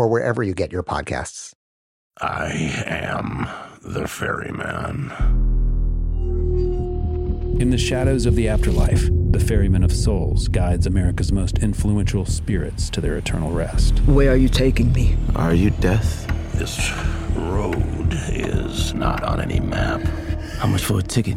or wherever you get your podcasts. I am the ferryman. In the shadows of the afterlife, the ferryman of souls guides America's most influential spirits to their eternal rest. Where are you taking me? Are you death? This road is not on any map. How much for a ticket?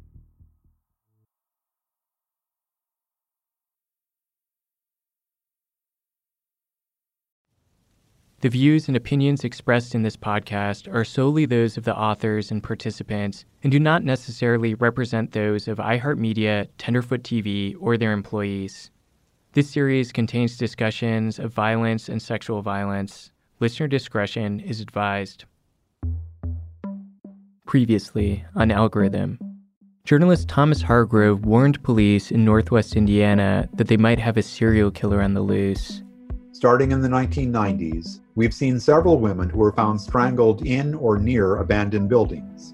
The views and opinions expressed in this podcast are solely those of the authors and participants and do not necessarily represent those of iHeartMedia, Tenderfoot TV, or their employees. This series contains discussions of violence and sexual violence. Listener discretion is advised. Previously on Algorithm, journalist Thomas Hargrove warned police in northwest Indiana that they might have a serial killer on the loose. Starting in the 1990s, we've seen several women who were found strangled in or near abandoned buildings.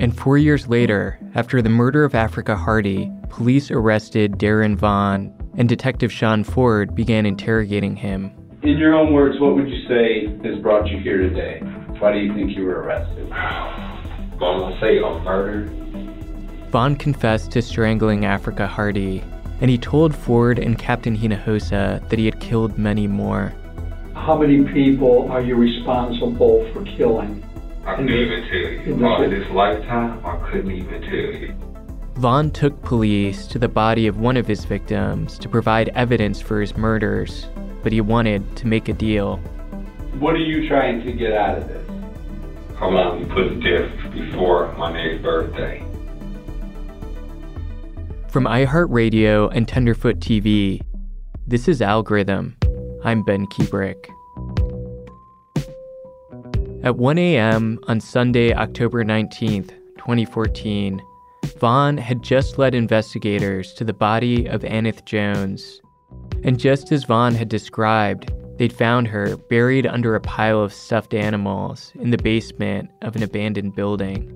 And four years later, after the murder of Afrikka Hardy, police arrested Darren Vaughn, and Detective Sean Ford began interrogating him. In your own words, what would you say has brought you here today? Why do you think you were arrested? I'm gonna say a murder. Vaughn confessed to strangling Afrikka Hardy, and he told Ford and Captain Hinojosa that he had killed many more. How many people are you responsible for killing? I couldn't even tell you. In this, this lifetime, I couldn't even tell you. Vaughn took police to the body of one of his victims to provide evidence for his murders, but he wanted to make a deal. What are you trying to get out of this? I want to put death before my next birthday. From iHeartRadio and Tenderfoot TV, this is Algorithm. I'm Ben Kuebrick. At 1 a.m. on Sunday, October 19th, 2014, Vaughn had just led investigators to the body of Anith Jones. And just as Vaughn had described, they'd found her buried under a pile of stuffed animals in the basement of an abandoned building.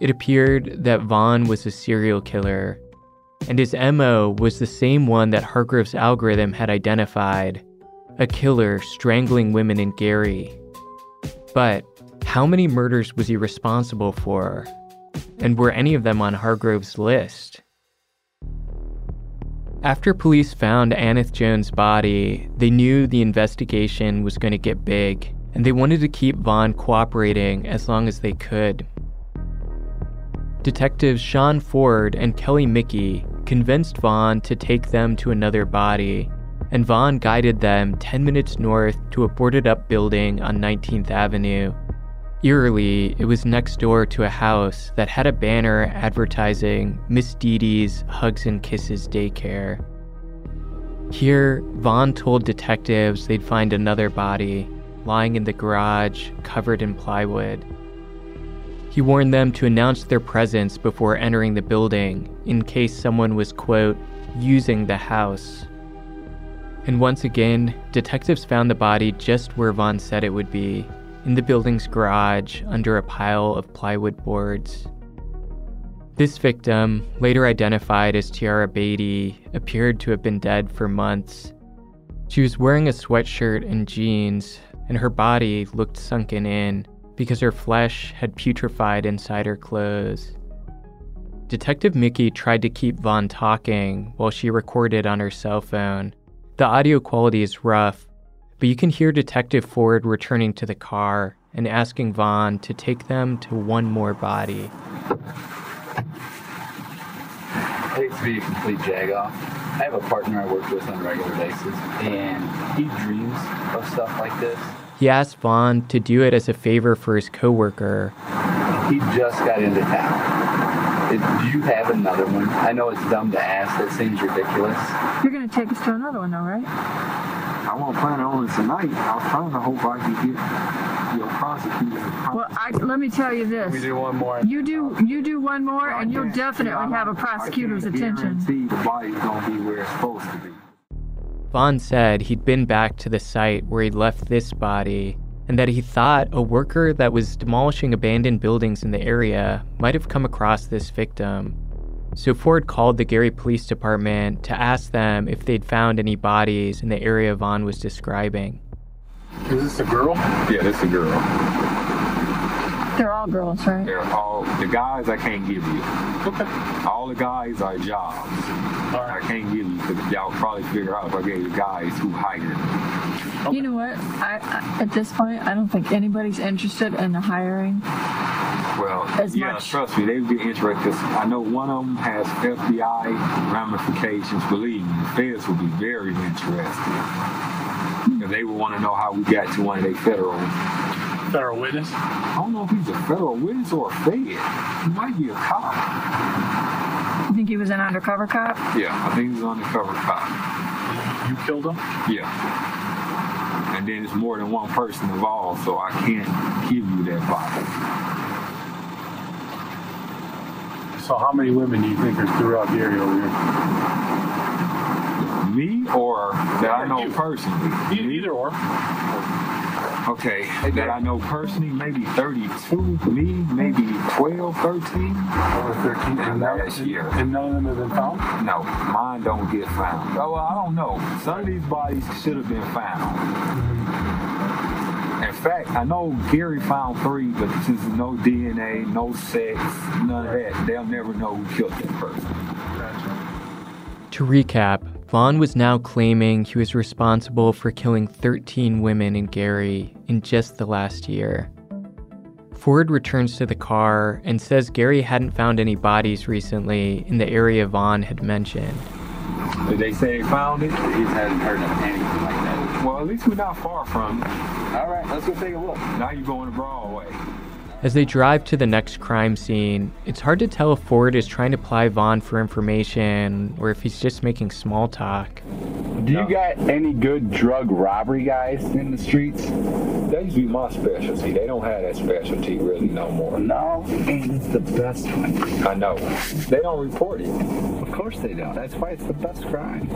It appeared that Vaughn was a serial killer, and his MO was the same one that Hargrove's algorithm had identified a killer strangling women in Gary. But how many murders was he responsible for? And were any of them on Hargrove's list? After police found Anith Jones' body, they knew the investigation was going to get big, and they wanted to keep Vaughn cooperating as long as they could. Detectives Sean Ford and Kelly Mickey convinced Vaughn to take them to another body, and Vaughn guided them 10 minutes north to a boarded up building on 19th Avenue. Eerily, it was next door to a house that had a banner advertising Miss Dee Dee's Hugs and Kisses Daycare. Here, Vaughn told detectives they'd find another body lying in the garage covered in plywood. He warned them to announce their presence before entering the building in case someone was, quote, using the house. And once again, detectives found the body just where Vaughn said it would be in the building's garage under a pile of plywood boards. This victim, later identified as Teaira Batey, appeared to have been dead for months. She was wearing a sweatshirt and jeans, and her body looked sunken in because her flesh had putrefied inside her clothes. Detective Mickey tried to keep Vaughn talking while she recorded on her cell phone. The audio quality is rough, but you can hear Detective Ford returning to the car and asking Vaughn to take them to one more body. I to be a complete jagoff. I have a partner I work with on a regular basis, and he dreams of stuff like this. He asked Vaughn to do it as a favor for his coworker. He just got into town. It, do you have another one? I know it's dumb to ask. That seems ridiculous. You're going to take us to another one, though, right? I won't plan on it tonight. I was trying to hope I could get your prosecutor. Well, I, let me tell you this. We do one more. You do you do one more, and you'll definitely have a prosecutor's attention. See, the body's gonna be where it's supposed to be. Vaughn said he'd been back to the site where he'd left this body, and that he thought a worker that was demolishing abandoned buildings in the area might have come across this victim. So Ford called the Gary Police Department to ask them if they'd found any bodies in the area Vaughn was describing. Is this a girl? Yeah, this a girl. They're all girls, right? They're all the guys I can't give you. Okay. All the guys are jobs. All right. I can't give you because y'all probably figure out if I gave you guys who hired. You know what? I, I at this point, I don't think anybody's interested in the hiring. Well, As yeah, much- trust me, they'd be interested. 'cause I know one of them has FBI ramifications. Believe me, the feds will be very interested. Hmm. 'Cause they would want to know how we got to one of their federal. Federal witness? I don't know if he's a federal witness or a fed. He might be a cop. You think he was an undercover cop? Yeah, I think he's an undercover cop. You killed him? Yeah. And then it's more than one person involved, so I can't give you that body. So how many women do you think are throughout the area over here? Me or that I know personally? Either or. Okay, that I know personally, maybe 32. Me, maybe 12, 13. Over 13. And, last year. and none of them have been found? No, mine don't get found. Oh, well, I don't know. Some of these bodies should have been found. Mm-hmm. In fact, I know Gary found three, but since there's no DNA, no sex, none of that, they'll never know who killed that person. To recap, Vaughn was now claiming he was responsible for killing 13 women in Gary in just the last year. Ford returns to the car and says Gary hadn't found any bodies recently in the area Vaughn had mentioned. Did they say they found it? He hasn't heard of anything like that. Well, at least we're not far from it. All right, let's go take a look. Now you're going the wrong Broadway. As they drive to the next crime scene, it's hard to tell if Ford is trying to ply Vaughn for information or if he's just making small talk. Do you got any good drug robbery guys in the streets? That used to be my specialty. They don't have that specialty really no more. No, and it's the best one. I know. They don't report it. Of course they don't. That's why it's the best crime.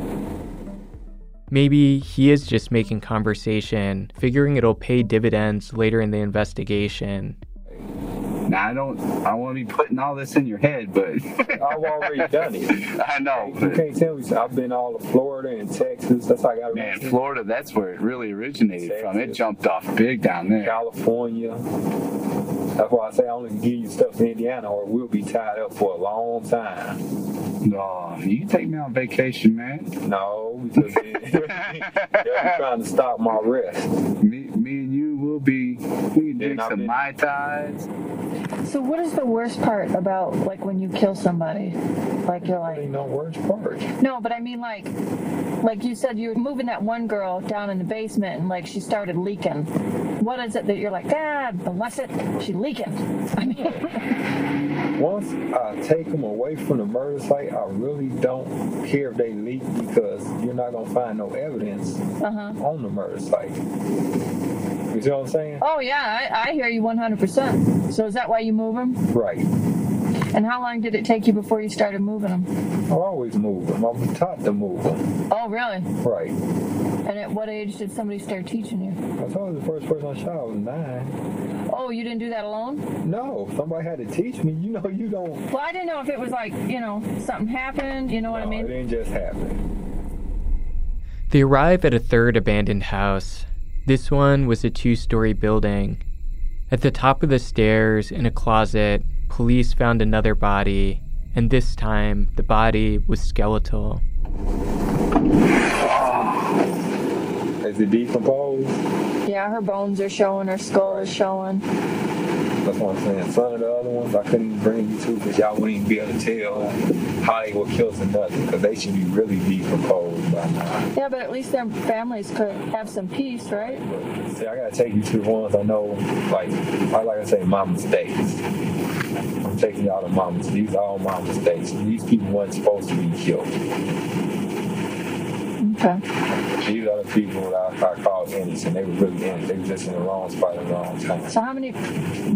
Maybe he is just making conversation, figuring it'll pay dividends later in the investigation. Now I don't. I want to be putting all this in your head, but I've already done it. I know. You can't tell me. I've been all of Florida and Texas. That's how I got Man, Florida, that's where it really originated from. It jumped off big down there. California. That's why I say I only can give you stuff in Indiana or we'll be tied up for a long time. No, you take me on vacation, man. No, because they're trying to stop my rest. Me, me and you will be. We can drink some mai tais. So what is the worst part about like when you kill somebody? Like you're like no worst part. No, but I mean like like you said you were moving that one girl down in the basement and like she started leaking. What is it that you're like, God bless it, she leaking. Mean Once I take them away from the murder site, I really don't care if they leak because you're not gonna find no evidence uh-huh. on the murder site. You see what I'm saying? Oh yeah, I, I hear you 100%. So is that why you move them? Right. And how long did it take you before you started moving them? I always move them. I was taught to move them. Oh, really? Right. And at what age did somebody start teaching you? I told you the first person I shot was nine. Oh, you didn't do that alone? No, somebody had to teach me. You know, you don't. Well, I didn't know if it was like, you know, something happened, you know what no, I mean? It didn't just happen. They arrive at a third abandoned house. This one was a two story building. At the top of the stairs, in a closet, police found another body, and this time the body was skeletal. Is it decomposed? Yeah, her bones are showing, her skull is showing. That's what I'm saying. Some of the other ones I couldn't bring you to because y'all wouldn't even be able to tell how they were killed or nothing because they should be really decomposed by now. Yeah, but at least their families could have some peace, right? But, see, I gotta take you to the ones I know, like I like I say, my mistakes. I'm taking y'all to my mistakes. These are all my mistakes. These people weren't supposed to be killed. Okay. These are the people that I, I call innocent. They were really innocent. They were just in the wrong spot at the wrong time. So how many,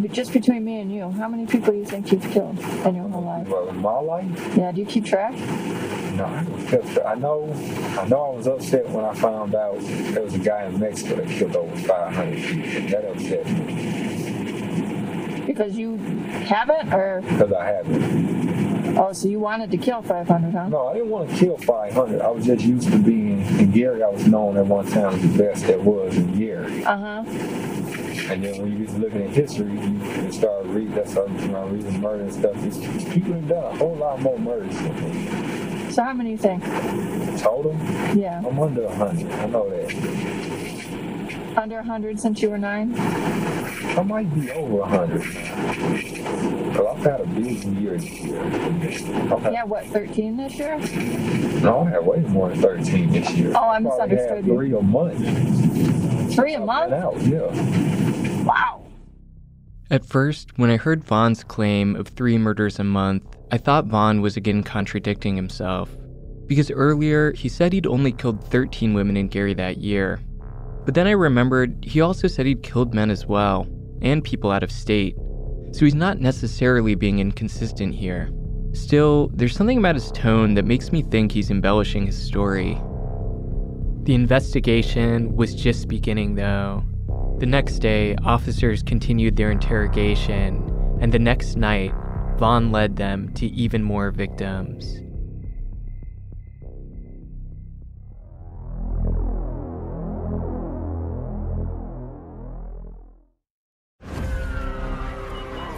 just between me and you, how many people do you think you've killed in your whole life? Well, in my life? Yeah, do you keep track? No, I don't keep track. I know, I know I was upset when I found out there was a guy in Mexico that killed over 500 people. That upset me. Because you haven't, or? Because I haven't. Oh, so you wanted to kill 500, huh? No, I didn't want to kill 500. I was just used to being in Gary. I was known at one time as the best there was in Gary. Uh huh. And then when you get to looking at history, you start reading. That's how you know, reading murder and stuff. These people have done a whole lot more murders than me. So how many you think? Total? Yeah. I'm under 100. I know that. Under 100 since you were nine? I might be over 100 Because I've had a busy year this year. Had, yeah, what, 13 this year? No, I had way more than 13 this year. Oh, I misunderstood you. Three a month. Three a month? Out, yeah. Wow. At first, when I heard Vaughn's claim of three murders a month, I thought Vaughn was again contradicting himself. Because earlier, he said he'd only killed 13 women in Gary that year. But then I remembered he also said he'd killed men as well, and people out of state. So he's not necessarily being inconsistent here. Still, there's something about his tone that makes me think he's embellishing his story. The investigation was just beginning, though. The next day, officers continued their interrogation, and the next night, Vaughn led them to even more victims.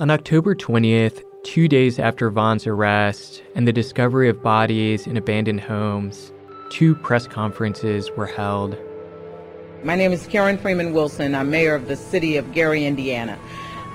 On October 20th, two days after Vaughn's arrest and the discovery of bodies in abandoned homes, two press conferences were held. My name is Karen Freeman Wilson. I'm mayor of the city of Gary, Indiana.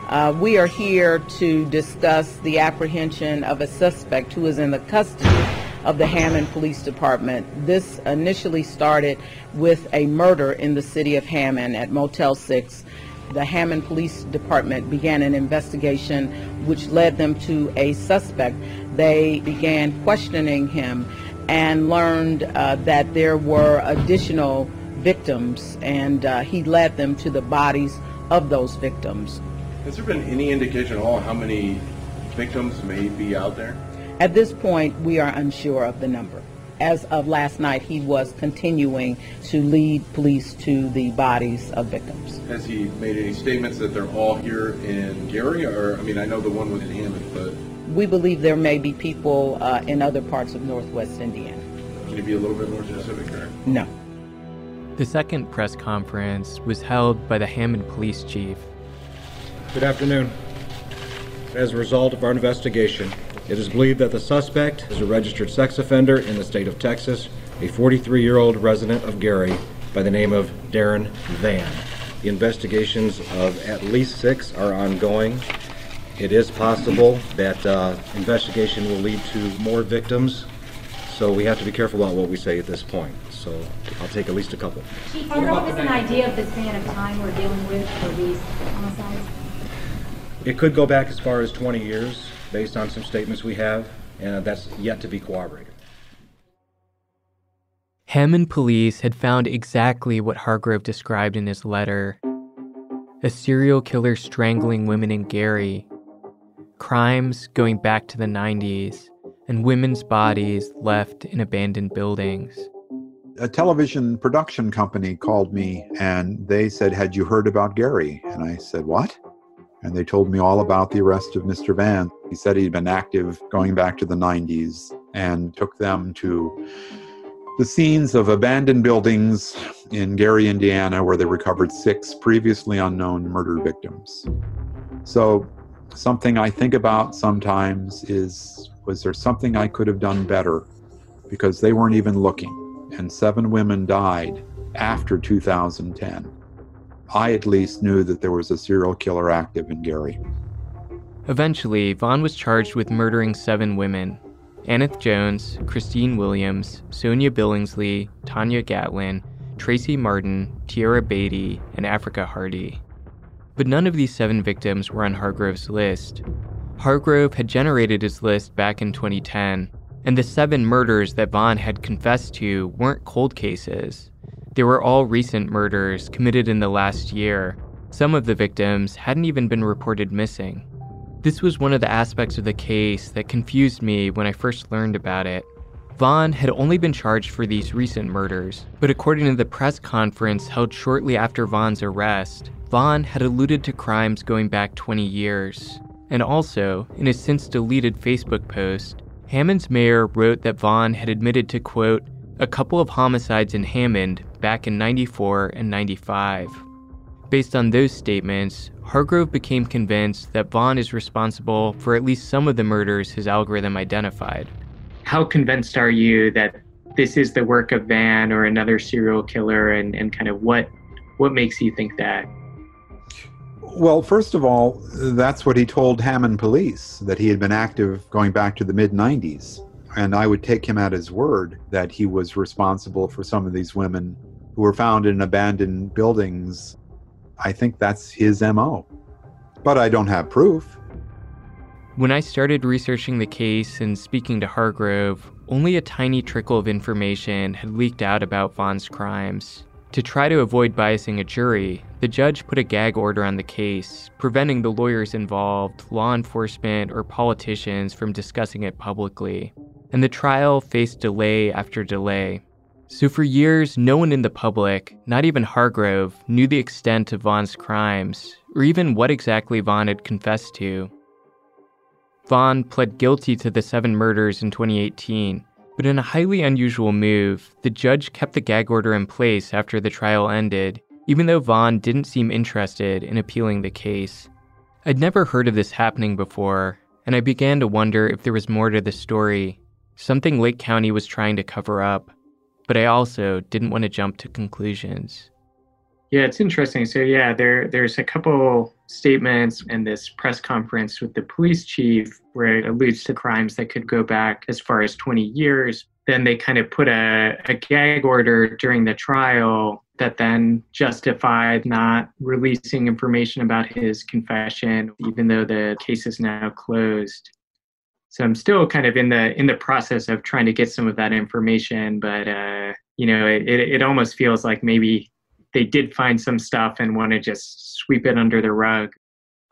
Uh, we are here to discuss the apprehension of a suspect who is in the custody of the Hammond Police Department. This initially started with a murder in the city of Hammond at Motel 6 the Hammond Police Department began an investigation which led them to a suspect. They began questioning him and learned uh, that there were additional victims, and uh, he led them to the bodies of those victims. Has there been any indication at all how many victims may be out there? At this point, we are unsure of the number as of last night, he was continuing to lead police to the bodies of victims. Has he made any statements that they're all here in Gary? Or, I mean, I know the one was in Hammond, but. We believe there may be people uh, in other parts of northwest Indiana. Can you be a little bit more specific there? No. The second press conference was held by the Hammond police chief. Good afternoon. As a result of our investigation, it is believed that the suspect is a registered sex offender in the state of Texas, a 43 year old resident of Gary by the name of Darren Vann. The investigations of at least six are ongoing. It is possible that uh, investigation will lead to more victims, so we have to be careful about what we say at this point. So I'll take at least a couple. Chief, do you have an idea of the span of time we're dealing with for these homicides? It could go back as far as 20 years based on some statements we have, and that's yet to be corroborated. Hammond police had found exactly what Hargrove described in his letter a serial killer strangling women in Gary, crimes going back to the 90s, and women's bodies left in abandoned buildings. A television production company called me and they said, Had you heard about Gary? And I said, What? And they told me all about the arrest of Mr. Vann. He said he'd been active going back to the 90s and took them to the scenes of abandoned buildings in Gary, Indiana, where they recovered six previously unknown murder victims. So, something I think about sometimes is was there something I could have done better? Because they weren't even looking, and seven women died after 2010. I at least knew that there was a serial killer active in Gary. Eventually, Von was charged with murdering seven women Anith Jones, Kristine Williams, Sonya Billingsley, Tanya Gatlin, Tracy Martin, Teaira Batey, and Afrikka Hardy. But none of these seven victims were on Hargrove's list. Hargrove had generated his list back in 2010, and the seven murders that Von had confessed to weren't cold cases. They were all recent murders committed in the last year. Some of the victims hadn't even been reported missing. This was one of the aspects of the case that confused me when I first learned about it. Vaughn had only been charged for these recent murders, but according to the press conference held shortly after Vaughn's arrest, Vaughn had alluded to crimes going back 20 years. And also, in a since deleted Facebook post, Hammond's mayor wrote that Vaughn had admitted to, quote, a couple of homicides in Hammond back in 94 and 95. Based on those statements, Hargrove became convinced that Vaughn is responsible for at least some of the murders his algorithm identified. How convinced are you that this is the work of Vann or another serial killer and, and kind of what what makes you think that? Well, first of all, that's what he told Hammond Police, that he had been active going back to the mid 90s. And I would take him at his word that he was responsible for some of these women who were found in abandoned buildings. I think that's his MO. But I don't have proof. When I started researching the case and speaking to Hargrove, only a tiny trickle of information had leaked out about Vaughn's crimes. To try to avoid biasing a jury, the judge put a gag order on the case, preventing the lawyers involved, law enforcement, or politicians from discussing it publicly. And the trial faced delay after delay. So, for years, no one in the public, not even Hargrove, knew the extent of Vaughn's crimes, or even what exactly Vaughn had confessed to. Vaughn pled guilty to the seven murders in 2018, but in a highly unusual move, the judge kept the gag order in place after the trial ended, even though Vaughn didn't seem interested in appealing the case. I'd never heard of this happening before, and I began to wonder if there was more to the story, something Lake County was trying to cover up, but I also didn't want to jump to conclusions. Yeah, it's interesting. So yeah, there there's a couple statements in this press conference with the police chief where it alludes to crimes that could go back as far as 20 years. Then they kind of put a, a gag order during the trial that then justified not releasing information about his confession, even though the case is now closed. So I'm still kind of in the in the process of trying to get some of that information, but uh, you know, it, it, it almost feels like maybe they did find some stuff and want to just sweep it under the rug.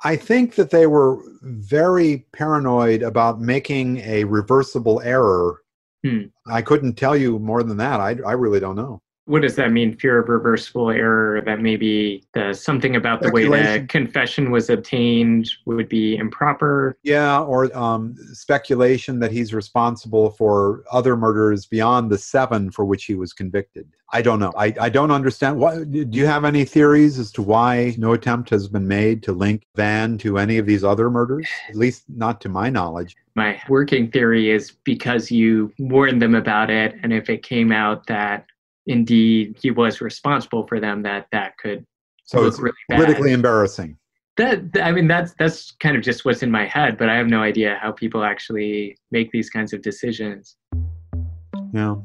I think that they were very paranoid about making a reversible error. Hmm. I couldn't tell you more than that. I, I really don't know. What does that mean? Fear of reversible error? That maybe the something about the way the confession was obtained would be improper. Yeah, or um, speculation that he's responsible for other murders beyond the seven for which he was convicted. I don't know. I, I don't understand. What, do you have any theories as to why no attempt has been made to link Vann to any of these other murders? At least not to my knowledge. My working theory is because you warned them about it, and if it came out that indeed he was responsible for them, that that could so look it's really bad. politically embarrassing. That I mean, that's that's kind of just what's in my head, but I have no idea how people actually make these kinds of decisions. Yeah.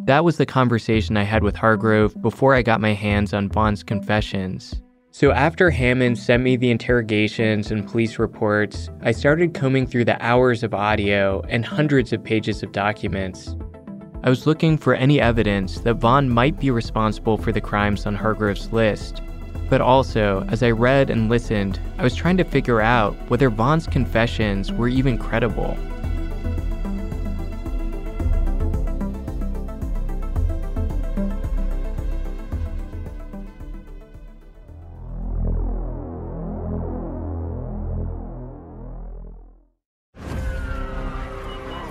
That was the conversation I had with Hargrove before I got my hands on Vaughn's confessions. So after Hammond sent me the interrogations and police reports, I started combing through the hours of audio and hundreds of pages of documents. I was looking for any evidence that Vaughn might be responsible for the crimes on Hargrove's list. But also, as I read and listened, I was trying to figure out whether Vaughn's confessions were even credible.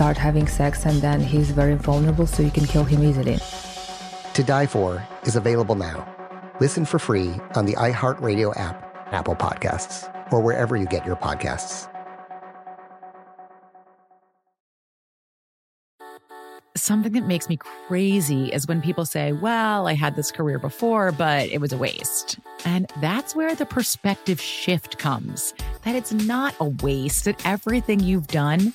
start having sex, and then he's very vulnerable, so you can kill him easily. To Die For is available now. Listen for free on the iHeartRadio app, Apple Podcasts, or wherever you get your podcasts. Something that makes me crazy is when people say, Well, I had this career before, but it was a waste. And that's where the perspective shift comes that it's not a waste, that everything you've done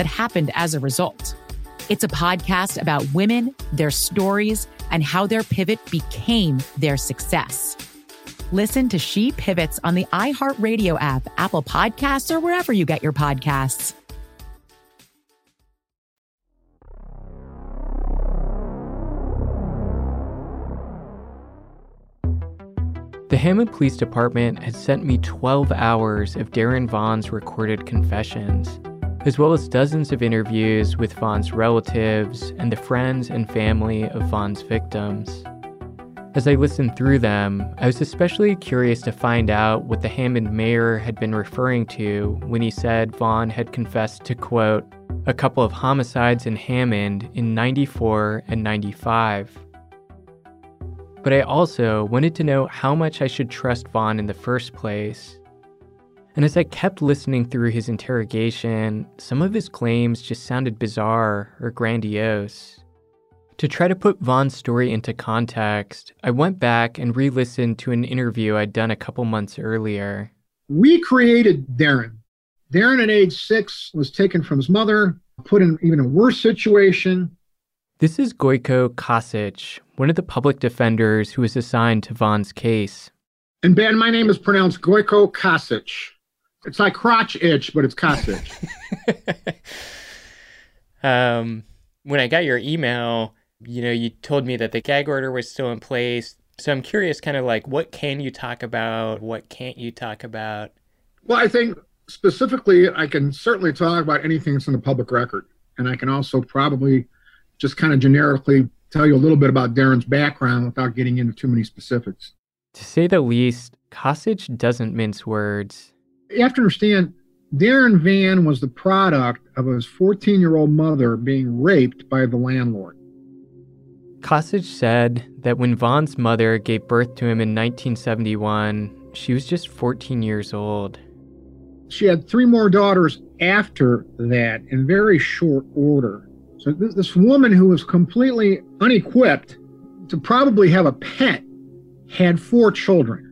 that happened as a result. It's a podcast about women, their stories, and how their pivot became their success. Listen to She Pivots on the iHeartRadio app, Apple Podcasts, or wherever you get your podcasts. The Hammond Police Department had sent me 12 hours of Darren Vaughn's recorded confessions, as well as dozens of interviews with Vaughn's relatives and the friends and family of Vaughn's victims. As I listened through them, I was especially curious to find out what the Hammond mayor had been referring to when he said Vaughn had confessed to, quote, a couple of homicides in Hammond in 94 and 95. But I also wanted to know how much I should trust Vaughn in the first place. And as I kept listening through his interrogation, some of his claims just sounded bizarre or grandiose. To try to put Vaughn's story into context, I went back and re listened to an interview I'd done a couple months earlier. We created Darren. Darren at age six was taken from his mother, put in even a worse situation. This is Goiko Kasic, one of the public defenders who was assigned to Vaughn's case. And Ben, my name is pronounced Goiko Kasic. It's like crotch itch, but it's Kasic. um, when I got your email, you know, you told me that the gag order was still in place. So I'm curious, kind of like, what can you talk about? What can't you talk about? Well, I think specifically, I can certainly talk about anything that's in the public record. And I can also probably just kind of generically tell you a little bit about Darren's background without getting into too many specifics. To say the least, Kasic doesn't mince words. You have to understand, Darren Vann was the product of his 14 year old mother being raped by the landlord. Kasic said that when Vaughn's mother gave birth to him in 1971, she was just 14 years old. She had three more daughters after that in very short order. So this, this woman who was completely unequipped to probably have a pet had four children.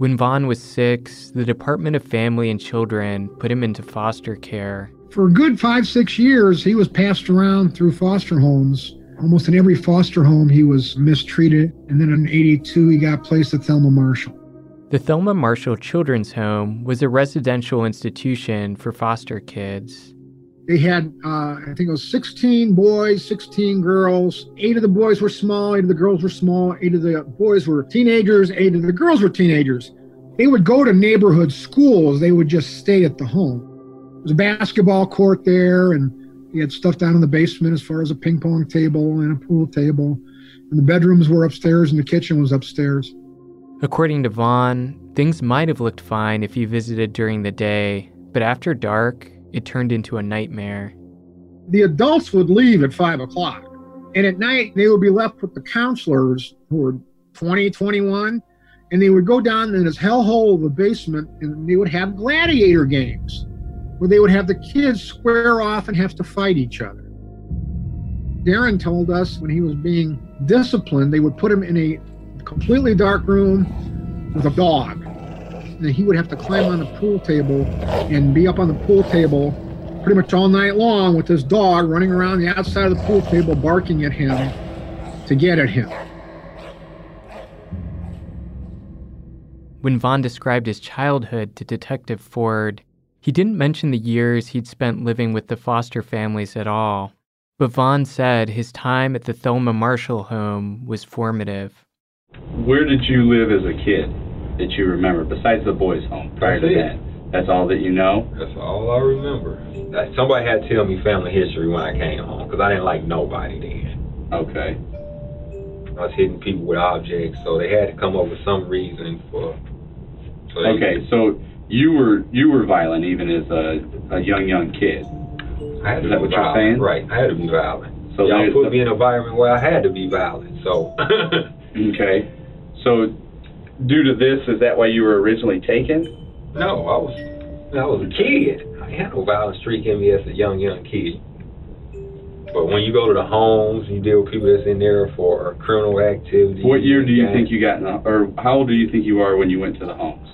When Vaughn was six, the Department of Family and Children put him into foster care. For a good five, six years, he was passed around through foster homes. Almost in every foster home, he was mistreated. And then in 82, he got placed at Thelma Marshall. The Thelma Marshall Children's Home was a residential institution for foster kids. They had, uh, I think it was 16 boys, 16 girls. Eight of the boys were small, eight of the girls were small, eight of the boys were teenagers, eight of the girls were teenagers. They would go to neighborhood schools, they would just stay at the home. There was a basketball court there, and he had stuff down in the basement as far as a ping pong table and a pool table. And the bedrooms were upstairs, and the kitchen was upstairs. According to Vaughn, things might have looked fine if he visited during the day, but after dark, it turned into a nightmare. The adults would leave at five o'clock. And at night, they would be left with the counselors who were 20, 21, and they would go down in this hellhole of a basement and they would have gladiator games where they would have the kids square off and have to fight each other. Darren told us when he was being disciplined, they would put him in a completely dark room with a dog. And he would have to climb on the pool table and be up on the pool table pretty much all night long with this dog running around the outside of the pool table barking at him to get at him. When Vaughn described his childhood to Detective Ford, he didn't mention the years he'd spent living with the foster families at all. But Vaughn said his time at the Thelma Marshall home was formative. Where did you live as a kid that you remember, besides the boys' home prior That's to it. that? That's all that you know? That's all I remember. Like, somebody had to tell me family history when I came home because I didn't like nobody then. Okay. I was hitting people with objects, so they had to come up with some reason for. So they, Okay, so you were you were violent even as a, a young young kid. I had to that be what you're violent. saying? Right, I had to be violent. So y'all put the- me in an environment where I had to be violent. So Okay. So due to this, is that why you were originally taken? no, I was I was a kid. I had no violent streak in me as a young young kid. But when you go to the homes, you deal with people that's in there for criminal activity. What year do you think you got in the, or how old do you think you are when you went to the homes?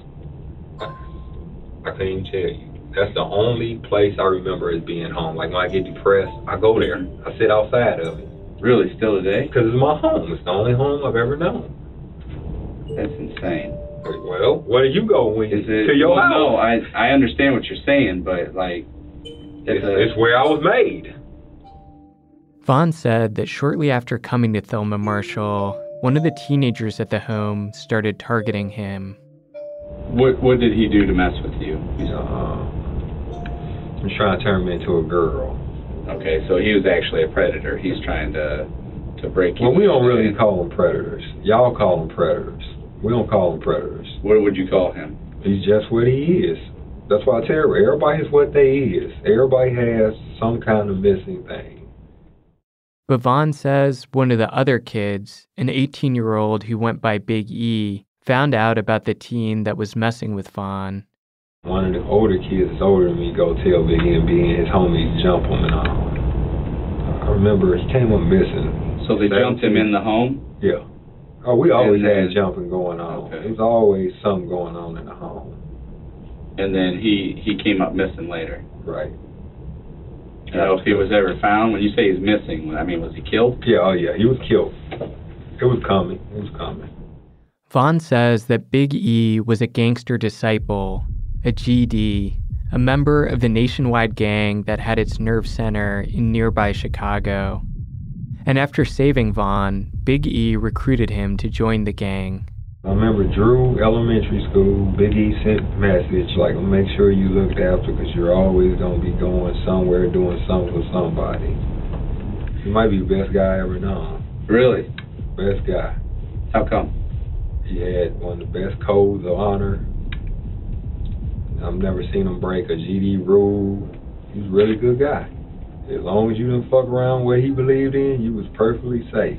I can't even tell you. That's the only place I remember as being home. Like when I get depressed, I go there. I sit outside of it. Really, still today? Because it's my home. It's the only home I've ever known. That's insane. Well, where do you go when you Is it, to your well, house? no, I I understand what you're saying, but like, It's, it's where I was made. Vaughn said that shortly after coming to Thelma Marshall, one of the teenagers at the home started targeting him. what what did he do to mess with you? I'm uh, trying to turn me into a girl. Okay, so he was actually a predator. He's trying to to break you. Well, we don't really call them predators. Y'all call them predators. We don't call them predators. What would you call him? He's just what he is. That's why I tell you, everybody is what they is. Everybody has some kind of missing thing. But Vaughn says one of the other kids, an 18 year old who went by Big E, found out about the teen that was messing with Vaughn. One of the older kids that's older than me go tell Big E and B and his homies jump him and all. I remember he came up missing. So they jumped him in the home. Yeah. Oh, we always And then- had jumping going on. Okay. There's always something going on in the home. and then he he came up missing later. Right. You know if he was ever found. When you say he's missing, I mean was he killed? Yeah, oh yeah, he was killed. It was coming. It was coming. Vaughn says that Big E was a gangster disciple, a GD, a member of the nationwide gang that had its nerve center in nearby Chicago. And after saving Vaughn, Big E recruited him to join the gang. I remember Drew Elementary School, Big E sent message like, make sure you looked after because you're always going to be going somewhere doing something for somebody. He might be the best guy I ever known. Really? Best guy. How come? He had one of the best codes of honor. I've never seen him break a GD rule. He's a really good guy. As long as you didn't fuck around what he believed in, you was perfectly safe.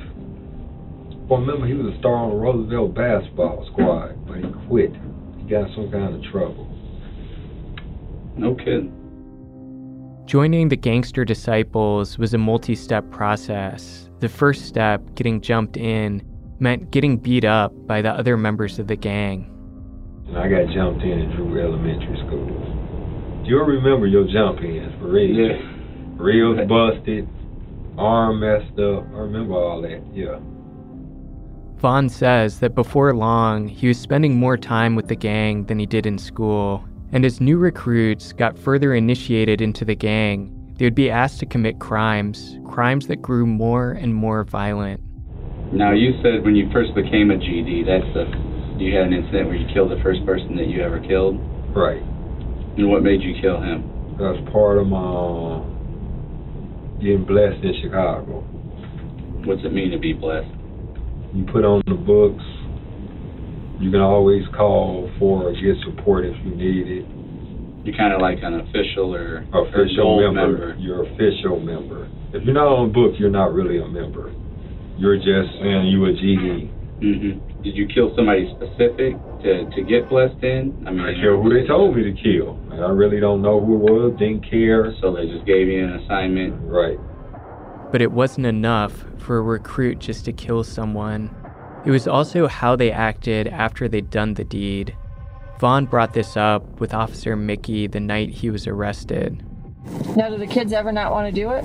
Well, remember, he was a star on the Roosevelt basketball squad, but he quit. He got some kind of trouble. No kidding. Joining the gangster disciples was a multi step process. The first step, getting jumped in, meant getting beat up by the other members of the gang. And I got jumped in at Drew Elementary School. You'll remember your jump ins for real. Yeah. Reels busted, arm messed up. I remember all that, yeah. Vaughn says that before long, he was spending more time with the gang than he did in school. And as new recruits got further initiated into the gang, they would be asked to commit crimes, crimes that grew more and more violent. Now you said when you first became a GD, that's the you had an incident where you killed the first person that you ever killed. Right. And what made you kill him? That's part of my uh, getting blessed in Chicago. What's it mean to be blessed? You put on the books. You can always call for or get support if you need it. You're kind of like an official or official or member. member. You're official member. If you're not on the book, you're not really a member. You're just saying you a GD. hmm Did you kill somebody specific to, to get blessed in? I mean, I care who they told me to kill. And I really don't know who it was. Didn't care. So they just gave you an assignment. Right. But it wasn't enough for a recruit just to kill someone. It was also how they acted after they'd done the deed. Vaughn brought this up with Officer Mickey the night he was arrested. Now, do the kids ever not want to do it?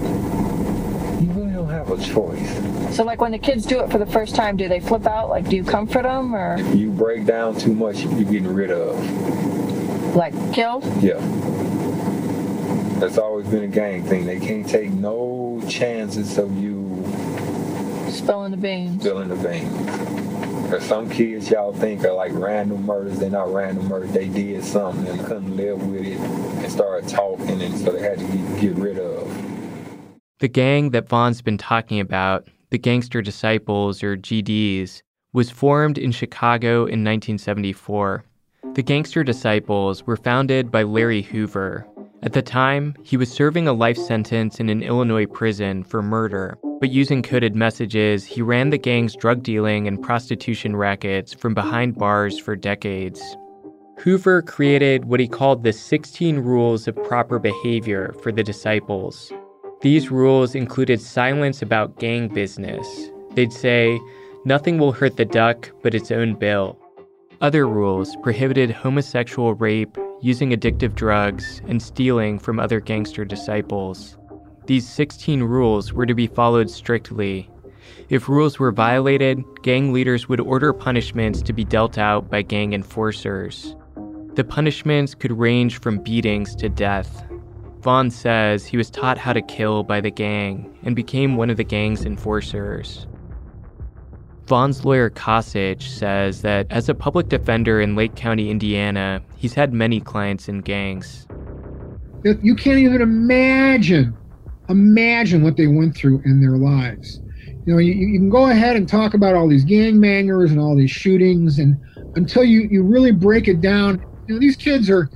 You really don't have a choice. So, like when the kids do it for the first time, do they flip out? Like, do you comfort them or If you break down too much, you're getting rid of. like killed? Yeah. That's always been a gang thing. They can't take no chances of you Spilling the beans. spilling the beans. Cause some kids y'all think are like random murders. They're not random murders. They did something and couldn't live with it and started talking, and so they had to get, get rid of. The gang that Vaughn's been talking about, the Gangster Disciples or GDs, was formed in Chicago in 1974. The Gangster Disciples were founded by Larry Hoover. At the time, he was serving a life sentence in an Illinois prison for murder, but using coded messages, he ran the gang's drug dealing and prostitution rackets from behind bars for decades. Hoover created what he called the 16 Rules of Proper Behavior for the Disciples. These rules included silence about gang business. They'd say, nothing will hurt the duck but its own bill. Other rules prohibited homosexual rape, using addictive drugs, and stealing from other gangster disciples. These 16 rules were to be followed strictly. If rules were violated, gang leaders would order punishments to be dealt out by gang enforcers. The punishments could range from beatings to death. Vaughn says he was taught how to kill by the gang and became one of the gang's enforcers. Vaughn's lawyer Kosich says that as a public defender in Lake County, Indiana, he's had many clients in gangs. you can't even imagine imagine what they went through in their lives you know you, you can go ahead and talk about all these gang gangbangers and all these shootings and until you you really break it down you know these kids are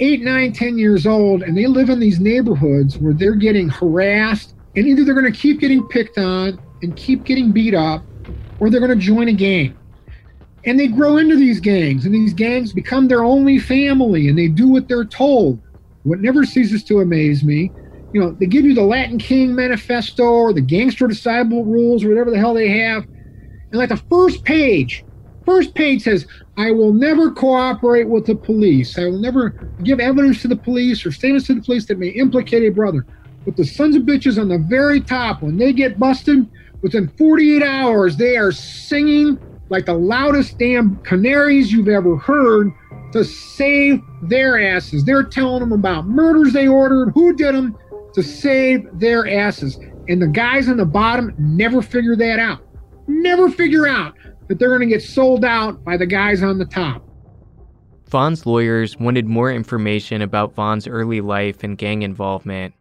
eight nine ten years old and they live in these neighborhoods where they're getting harassed and either they're going to keep getting picked on and keep getting beat up or they're going to join a gang. And they grow into these gangs and these gangs become their only family and they do what they're told. What never ceases to amaze me you know they give you the latin king manifesto or the gangster disciple rules or whatever the hell they have and like the first page first page says i will never cooperate with the police i will never give evidence to the police or statements to the police that may implicate a brother but the sons of bitches on the very top when they get busted within 48 hours they are singing like the loudest damn canaries you've ever heard to save their asses. They're telling them about murders they ordered, who did them, to save their asses. And the guys on the bottom never figure that out. Never figure out that they're going to get sold out by the guys on the top. Vaughn's lawyers wanted more information about Vaughn's early life and gang involvement,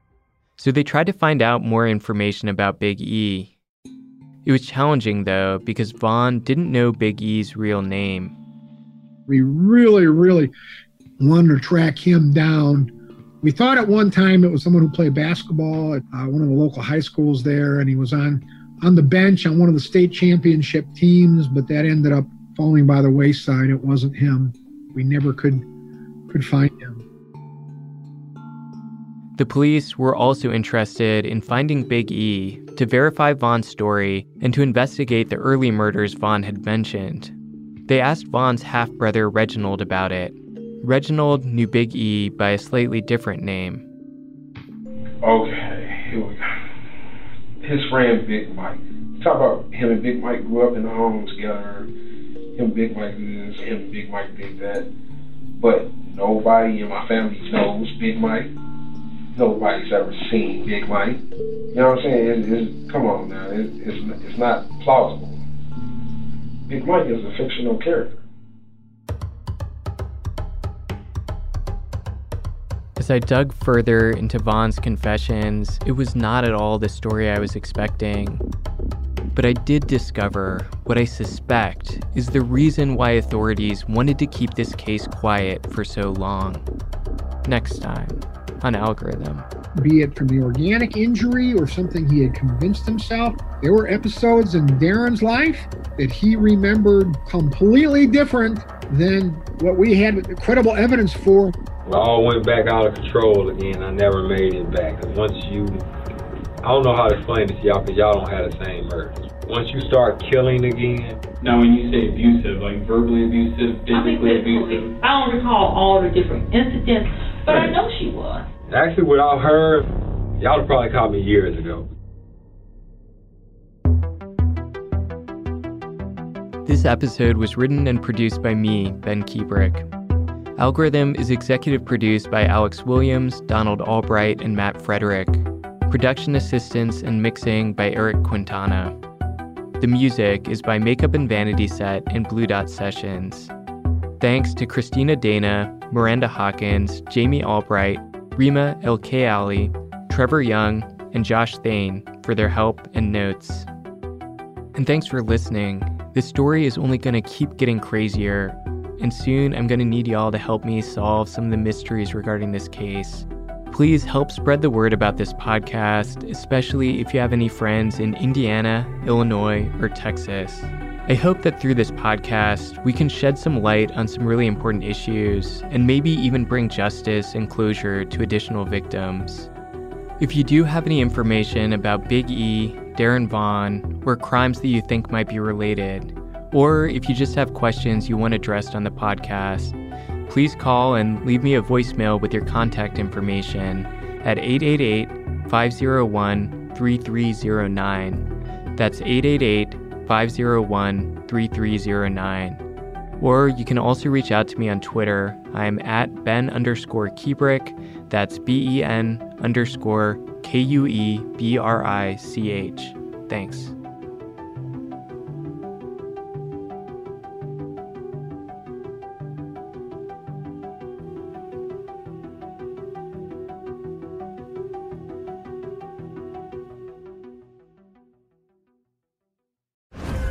so they tried to find out more information about Big E. It was challenging, though, because Vaughn didn't know Big E's real name. We really, really wanted to track him down. We thought at one time it was someone who played basketball at uh, one of the local high schools there, and he was on on the bench on one of the state championship teams, but that ended up falling by the wayside. It wasn't him. We never could could find him. The police were also interested in finding Big E to verify Vaughn's story and to investigate the early murders Vaughn had mentioned. They asked Vaughn's half brother Reginald about it. Reginald knew Big E by a slightly different name. Okay, here we go. His friend Big Mike. Talk about him and Big Mike grew up in the home together. Him Big Mike this, him and Big Mike did that. But nobody in my family knows Big Mike. Nobody's ever seen Big Mike. You know what I'm saying? It's, it's, come on now, it's, it's, it's not plausible. Big Mike is a fictional character. As I dug further into Vaughn's confessions, it was not at all the story I was expecting. But I did discover what I suspect is the reason why authorities wanted to keep this case quiet for so long. next time on Algorithm. Be it from the organic injury or something he had convinced himself, there were episodes in Darren's life that he remembered completely different than what we had credible evidence for. It all went back out of control again. I never made it back. Cause once you, I don't know how to explain this to y'all because y'all don't have the same urge. Once you start killing again. Now, when you say abusive, like verbally abusive, physically abusive. I don't recall all the different incidents, but I know she was. Actually, without her, y'all would probably caught me years ago. This episode was written and produced by me, Ben Kuebrich. Algorithm is executive produced by Alex Williams, Donald Albright, and Matt Frederick. Production assistance and mixing by Eric Quintana. The music is by Makeup and Vanity Set and Blue Dot Sessions. Thanks to Christina Dana, Miranda Hawkins, Jamie Albright, Rima Elkayali, Trevor Young, and Josh Thane for their help and notes. And thanks for listening. This story is only going to keep getting crazier, and soon I'm going to need y'all to help me solve some of the mysteries regarding this case. Please help spread the word about this podcast, especially if you have any friends in Indiana, Illinois, or Texas. I hope that through this podcast, we can shed some light on some really important issues and maybe even bring justice and closure to additional victims. If you do have any information about Big E, Darren Vaughn, or crimes that you think might be related, or if you just have questions you want addressed on the podcast, please call and leave me a voicemail with your contact information at 888 501 3309. That's 888 501 3309. Or you can also reach out to me on Twitter. I'm at Ben underscore Kuebrich. That's B E N underscore K U E B R I C H. Thanks.